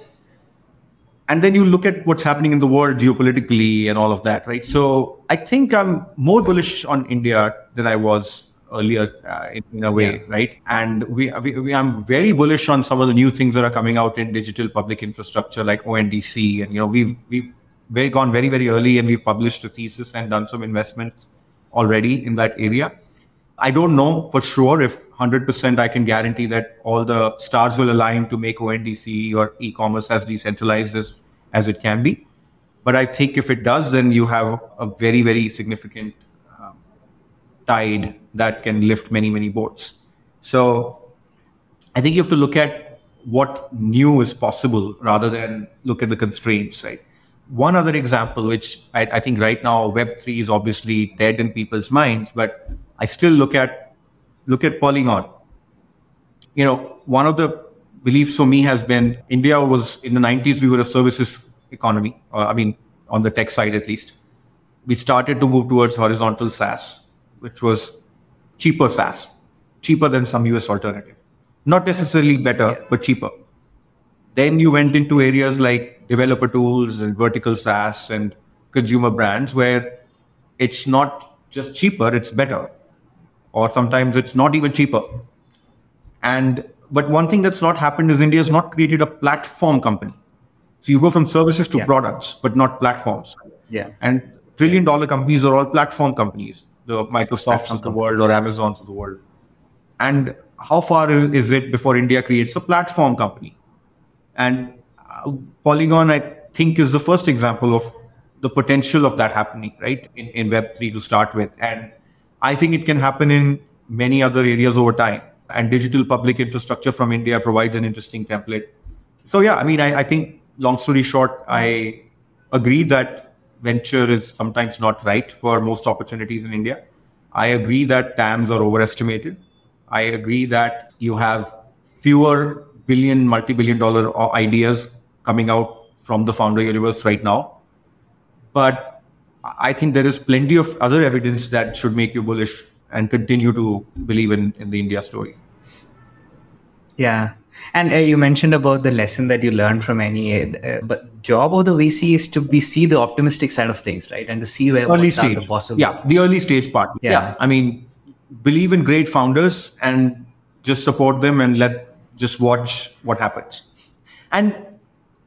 and then you look at what's happening in the world geopolitically and all of that, right? So, I think I'm more bullish on India than I was earlier uh, in, in, a way, yeah. right? And we, we, we, I'm very bullish on some of the new things that are coming out in digital public infrastructure, like ONDC, and you know, we've we've very gone very very early, and we've published a thesis and done some investments already in that area I don't know for sure if 100% I can guarantee that all the stars will align to make ONDC or e-commerce as decentralized as, as it can be. But I think if it does, then you have a very, very significant um, tide that can lift many, many boats. So I think you have to look at what new is possible rather than look at the constraints, right? One other example, which I, I think right now Web3 is obviously dead in people's minds, but I still look at look at Polygon. You know, one of the beliefs for me has been India was in the 90s we were a services economy. Uh, I mean, on the tech side at least. We started to move towards horizontal SaaS, which was cheaper SaaS, cheaper than some US alternative. Not necessarily better, but cheaper. Then you went into areas like developer tools and vertical SaaS and consumer brands where it's not just cheaper, it's better or sometimes it's not even cheaper. And but one thing that's not happened is India has not created a platform company. So you go from services to yeah. products, but not platforms. Yeah. And trillion dollar companies are all platform companies, the Microsofts of the world or Amazons of the world. And how far is it before India creates a platform company? And uh, Polygon, I think, is the first example of the potential of that happening, right? In, in Web3 to start with. And I think it can happen in many other areas over time. And digital public infrastructure from India provides an interesting template. So, yeah, I mean, I, I think, long story short, I agree that venture is sometimes not right for most opportunities in India. I agree that TAMs are overestimated. I agree that you have fewer billion, multi billion dollar ideas coming out from the founder universe right now. But I think there is plenty of other evidence that should make you bullish and continue to believe in, in the India story. Yeah. And uh, you mentioned about the lesson that you learned from NEA, uh, but job of the VC is to be see the optimistic side of things, right? And to see where early stage. the possible. Yeah, the early stage part. Yeah. yeah. I mean, believe in great founders and just support them and let just watch what happens. And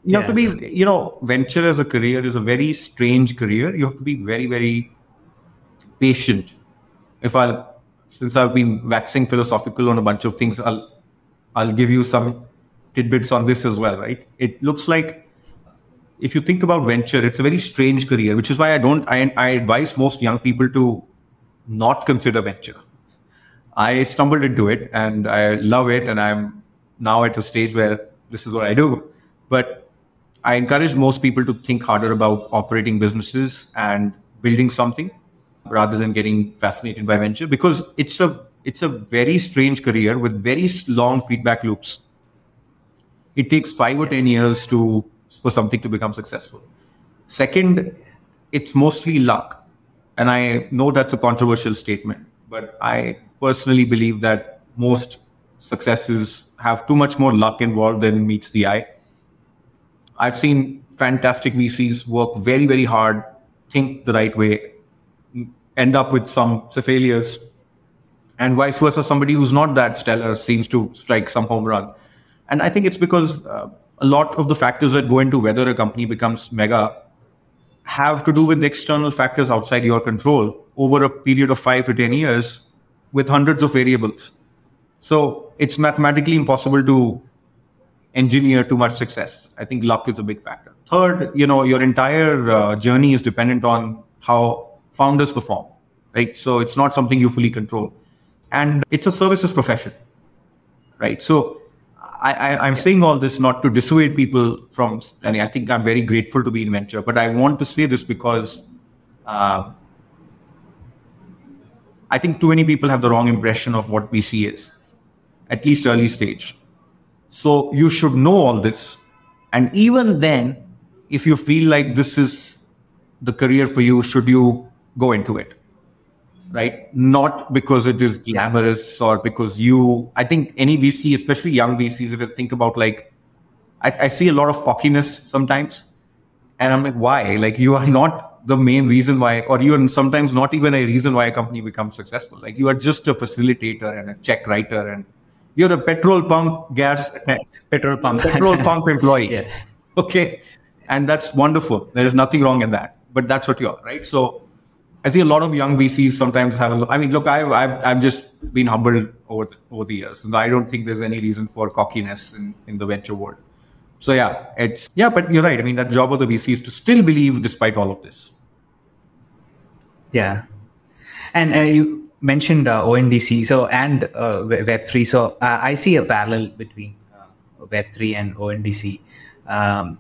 you have to be you know venture as a career is a very strange career. You have to be very very patient. If i since i've been waxing philosophical on a bunch of things i'll i'll give you some tidbits on this as well right? It looks like if you think about venture it's a very strange career which is why i don't i, I advise most young people to not consider venture. I stumbled into it and i love it and i'm now at a stage where this is what i do but I encourage most people to think harder about operating businesses and building something rather than getting fascinated by venture because it's a it's a very strange career with very long feedback loops. It takes five or ten years to for something to become successful. Second, it's mostly luck. And I know that's a controversial statement, but I personally believe that most successes have too much more luck involved than meets the eye. I've seen fantastic VCs work very, very hard, think the right way, end up with some failures, and vice versa. Somebody who's not that stellar seems to strike some home run. And I think it's because uh, a lot of the factors that go into whether a company becomes mega have to do with external factors outside your control over a period of five to 10 years with hundreds of variables. So it's mathematically impossible to engineer too much success. I think luck is a big factor. Third, you know, your entire uh, journey is dependent on how founders perform, right? So it's not something you fully control. And it's a services profession, right? So I, am saying all this not to dissuade people from, and I think I'm very grateful to be in venture, but I want to say this because uh, I think too many people have the wrong impression of what VC is, at least early stage. So you should know all this. And even then, if you feel like this is the career for you, should you go into it? right? Not because it is glamorous or because you, I think any VC, especially young VCs, if you think about like, I, I see a lot of cockiness sometimes. And I'm like, why? Like, you are not the main reason why, or even sometimes not even a reason why a company becomes successful. Like, you are just a facilitator and a check writer, and you're a petrol pump gas, petrol pump, [laughs] petrol pump employee. Yes. Okay. And that's wonderful. There is nothing wrong in that. But that's what you are, right? So, I see a lot of young VCs sometimes have. A, I mean, look, I've, I've I've just been humbled over the, over the years, and I don't think there's any reason for cockiness in, in the venture world. So yeah, it's yeah, but you're right. I mean, that job of the VC is to still believe despite all of this. Yeah, and uh, you mentioned uh, ONDC, so and uh, Web three. So uh, I see a parallel between uh, Web three and ONDC. Um,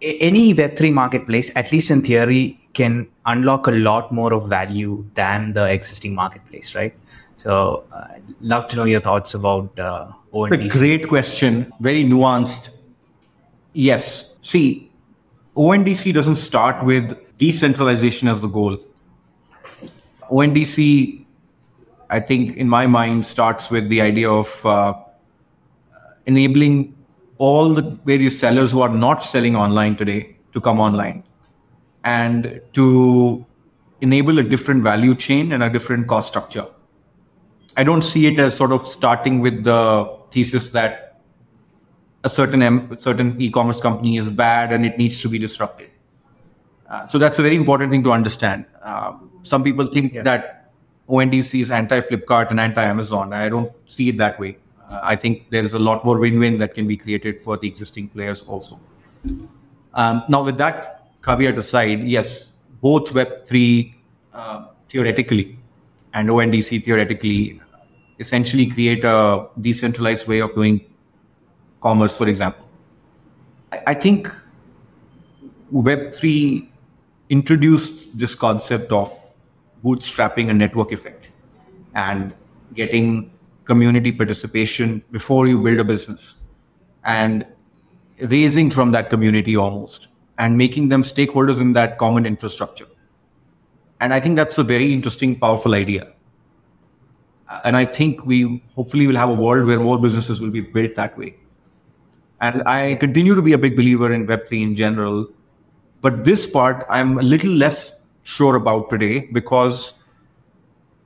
any Web3 marketplace, at least in theory, can unlock a lot more of value than the existing marketplace, right? So, uh, love to know your thoughts about uh, ONDC. A great question, very nuanced. Yes. See, ONDC doesn't start with decentralization as the goal. ONDC, I think, in my mind, starts with the idea of uh, enabling all the various sellers who are not selling online today to come online and to enable a different value chain and a different cost structure. I don't see it as sort of starting with the thesis that a certain M, certain e-commerce company is bad and it needs to be disrupted. Uh, so that's a very important thing to understand. Uh, some people think yeah. that ONDC is anti-Flipkart and anti-Amazon. I don't see it that way. Uh, I think there is a lot more win-win that can be created for the existing players also. Um, now, with that caveat aside, yes, both Web3 uh, theoretically and ONDC theoretically essentially create a decentralized way of doing commerce, for example. I, I think Web3 introduced this concept of bootstrapping a network effect and getting community participation before you build a business and raising from that community almost and making them stakeholders in that common infrastructure. And I think that's a very interesting, powerful idea. Uh, and I think we hopefully will have a world where more businesses will be built that way. And I continue to be a big believer in Web3 in general. But this part, I'm a little less sure about today because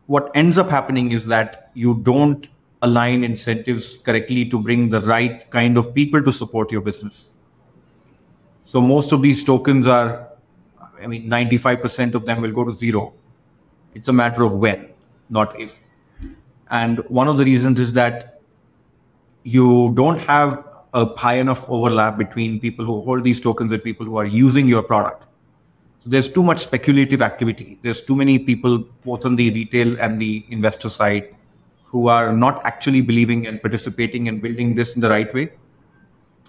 what ends up happening is that you don't align incentives correctly to bring the right kind of people to support your business. So most of these tokens are, I mean, 95% of them will go to zero. It's a matter of when, not if. And one of the reasons is that you don't have a high enough overlap between people who hold these tokens and people who are using your product. So there's too much speculative activity. There's too many people, both on the retail and the investor side, who are not actually believing and participating and building this in the right way.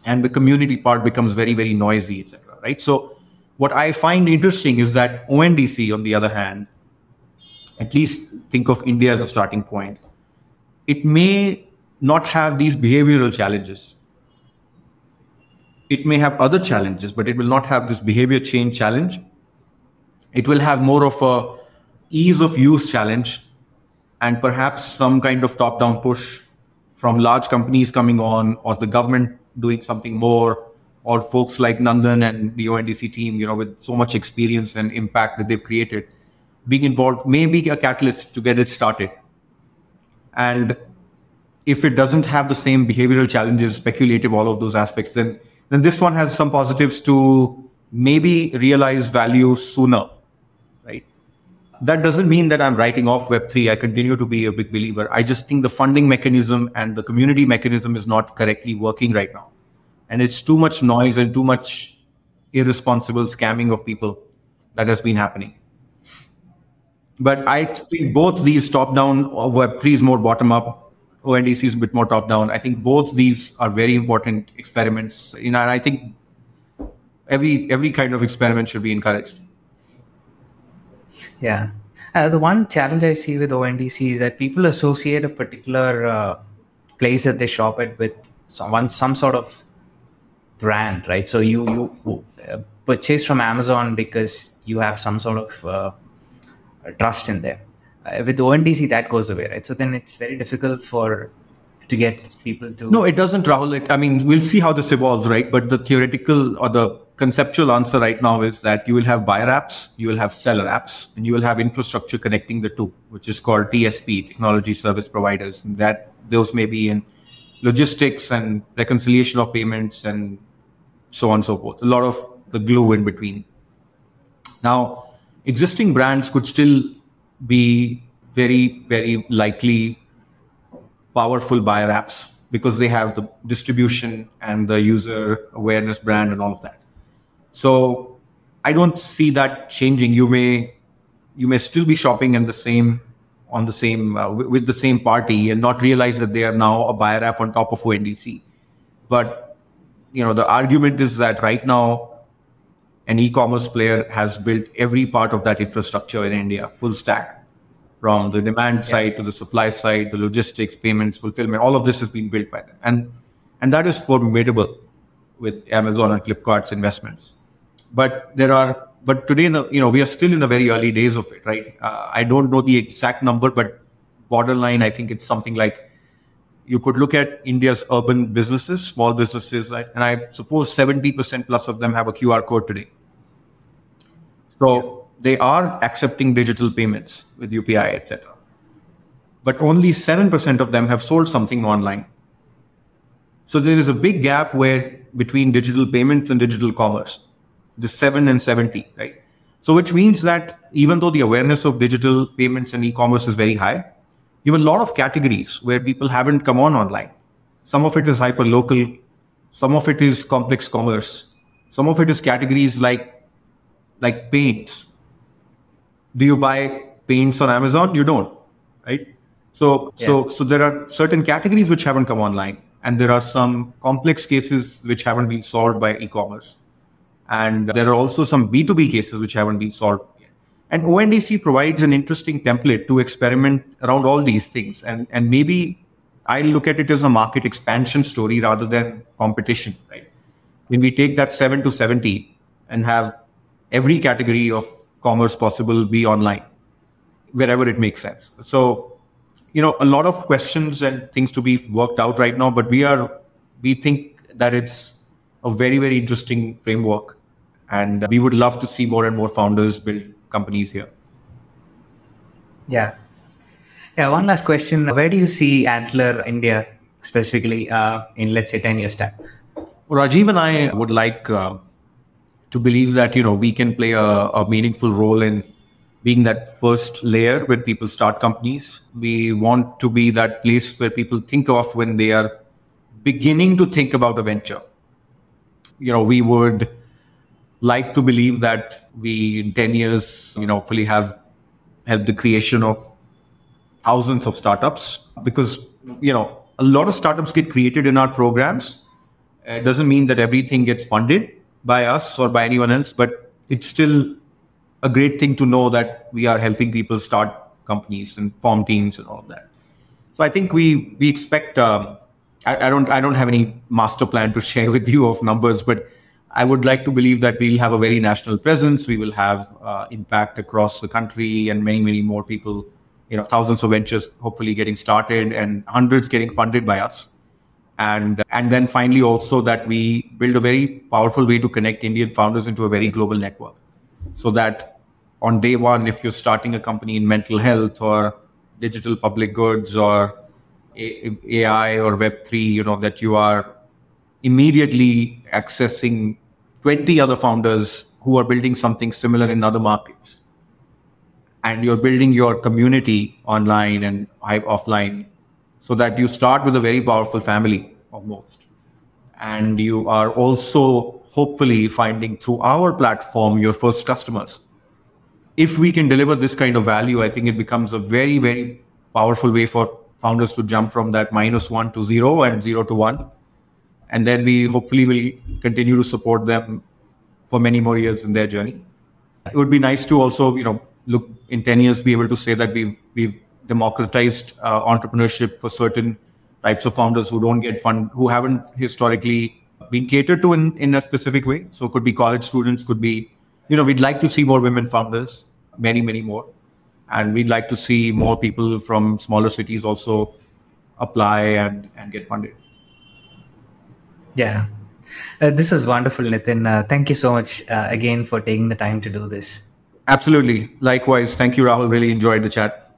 and the community part becomes very, very noisy, etc. Right. So what I find interesting is that ONDC, on the other hand, at least think of India as a starting point, it may not have these behavioral challenges. It may have other challenges, but it will not have this behavior change challenge. It will have more of a ease of use challenge and perhaps some kind of top down push from large companies coming on or the government doing something more or folks like Nandan and the ONDC team, you know, with so much experience and impact that they've created, being involved may be a catalyst to get it started. And if it doesn't have the same behavioral challenges, speculative, all of those aspects, then then this one has some positives to maybe realize value sooner that doesn't mean that I'm writing off Web3. I continue to be a big believer. I just think the funding mechanism and the community mechanism is not correctly working right now. And it's too much noise and too much irresponsible scamming of people that has been happening. But I think both these top down, uh, Web3 is more bottom up, ONDC is a bit more top down. I think both these are very important experiments. You know, and I think every every kind of experiment should be encouraged. Yeah. Uh, the one challenge I see with ONDC is that people associate a particular uh, place that they shop at with someone, some sort of brand, right? So you you uh, purchase from Amazon because you have some sort of uh, trust in them. Uh, with ONDC, that goes away, right? So then it's very difficult for to get people to. No, it doesn't, Rahul. It, I mean, we'll see how this evolves, right? But the theoretical or the conceptual answer right now is that you will have buyer apps, you will have seller apps, and you will have infrastructure connecting the two, which is called TSP, technology service providers. And that those may be in logistics and reconciliation of payments and so on and so forth. A lot of the glue in between. Now, existing brands could still be very, very likely powerful buyer apps because they have the distribution and the user awareness brand and all of that. So I don't see that changing. You may you may still be shopping in the same on the same uh, with the same party and not realize that they are now a buyer app on top of ONDC. But you know the argument is that right now an e-commerce player has built every part of that infrastructure in India, full stack from the demand side to the supply side, the logistics, payments, fulfillment, all of this has been built by them. And, and that is formidable with Amazon and Flipkart's investments. But there are, but today, in the, you know, we are still in the very early days of it, right? Uh, I don't know the exact number, but borderline, I think it's something like you could look at India's urban businesses, small businesses, right? and I suppose 70% plus of them have a QR code today. So, they are accepting digital payments with UPI, etc. But only 7% of them have sold something online. So there is a big gap where between digital payments and digital commerce, the 7 and 70, right? So which means that even though the awareness of digital payments and e-commerce is very high, you have a lot of categories where people haven't come on online. Some of it is hyper local, some of it is complex commerce, some of it is categories like like paints, do you buy paints on Amazon? You don't, right? So, yeah. so, so there are certain categories which haven't come online, and there are some complex cases which haven't been solved by e-commerce, and there are also some B2B cases which haven't been solved. yet. And ONDC provides an interesting template to experiment around all these things, and and maybe I look at it as a market expansion story rather than competition, right? When we take that seven to seventy and have every category of commerce possible be online wherever it makes sense. So, you know, a lot of questions and things to be worked out right now, but we are, we think that it's a very, very interesting framework. And we would love to see more and more founders build companies here. Yeah. Yeah. One last question. Where do you see Antler India specifically uh, in, let's say, 10 years' time? Well, Rajiv and I would like uh, to believe that you know we can play a, a meaningful role in being that first layer when people start companies. We want to be that place where people think of when they are beginning to think about a venture. You know, we would like to believe that we in 10 years, you know, hopefully have helped the creation of thousands of startups because, you know, a lot of startups get created in our programs It doesn't mean that everything gets funded by us or by anyone else, but it's still a great thing to know that we are helping people start companies and form teams and all of that. So I think we we expect. Um, I, I, don't I don't have any master plan to [laughs] share with you of numbers, but I would like to believe that we'll have a very national presence. We will have uh, impact across the country, and many many more people. You know, thousands of ventures hopefully getting started, and hundreds getting funded by us and and then finally also that we build a very powerful way to connect indian founders into a very global network so that on day one if you're starting a company in mental health or digital public goods or ai or web3 you know that you are immediately accessing 20 other founders who are building something similar in other markets and you're building your community online and offline so that you start with a very powerful family almost. And you are also hopefully finding through our platform your first customers. If we can deliver this kind of value, I think it becomes a very, very powerful way for founders to jump from that minus one to zero and zero to one. And then we hopefully will continue to support them for many more years in their journey. It would be nice to also, you know, look in 10 years, be able to say that we've, we've democratized uh, entrepreneurship for certain types of founders who don't get fund, who haven't historically been catered to in, in a specific way. So it could be college students, could be, you know, we'd like to see more women founders, many, many more. And we'd like to see more people from smaller cities also apply and, and get funded. Yeah. Uh, this is wonderful, Nitin. Uh, thank you so much uh, again for taking the time to do this. Absolutely. Likewise. Thank you, Rahul. Really enjoyed the chat.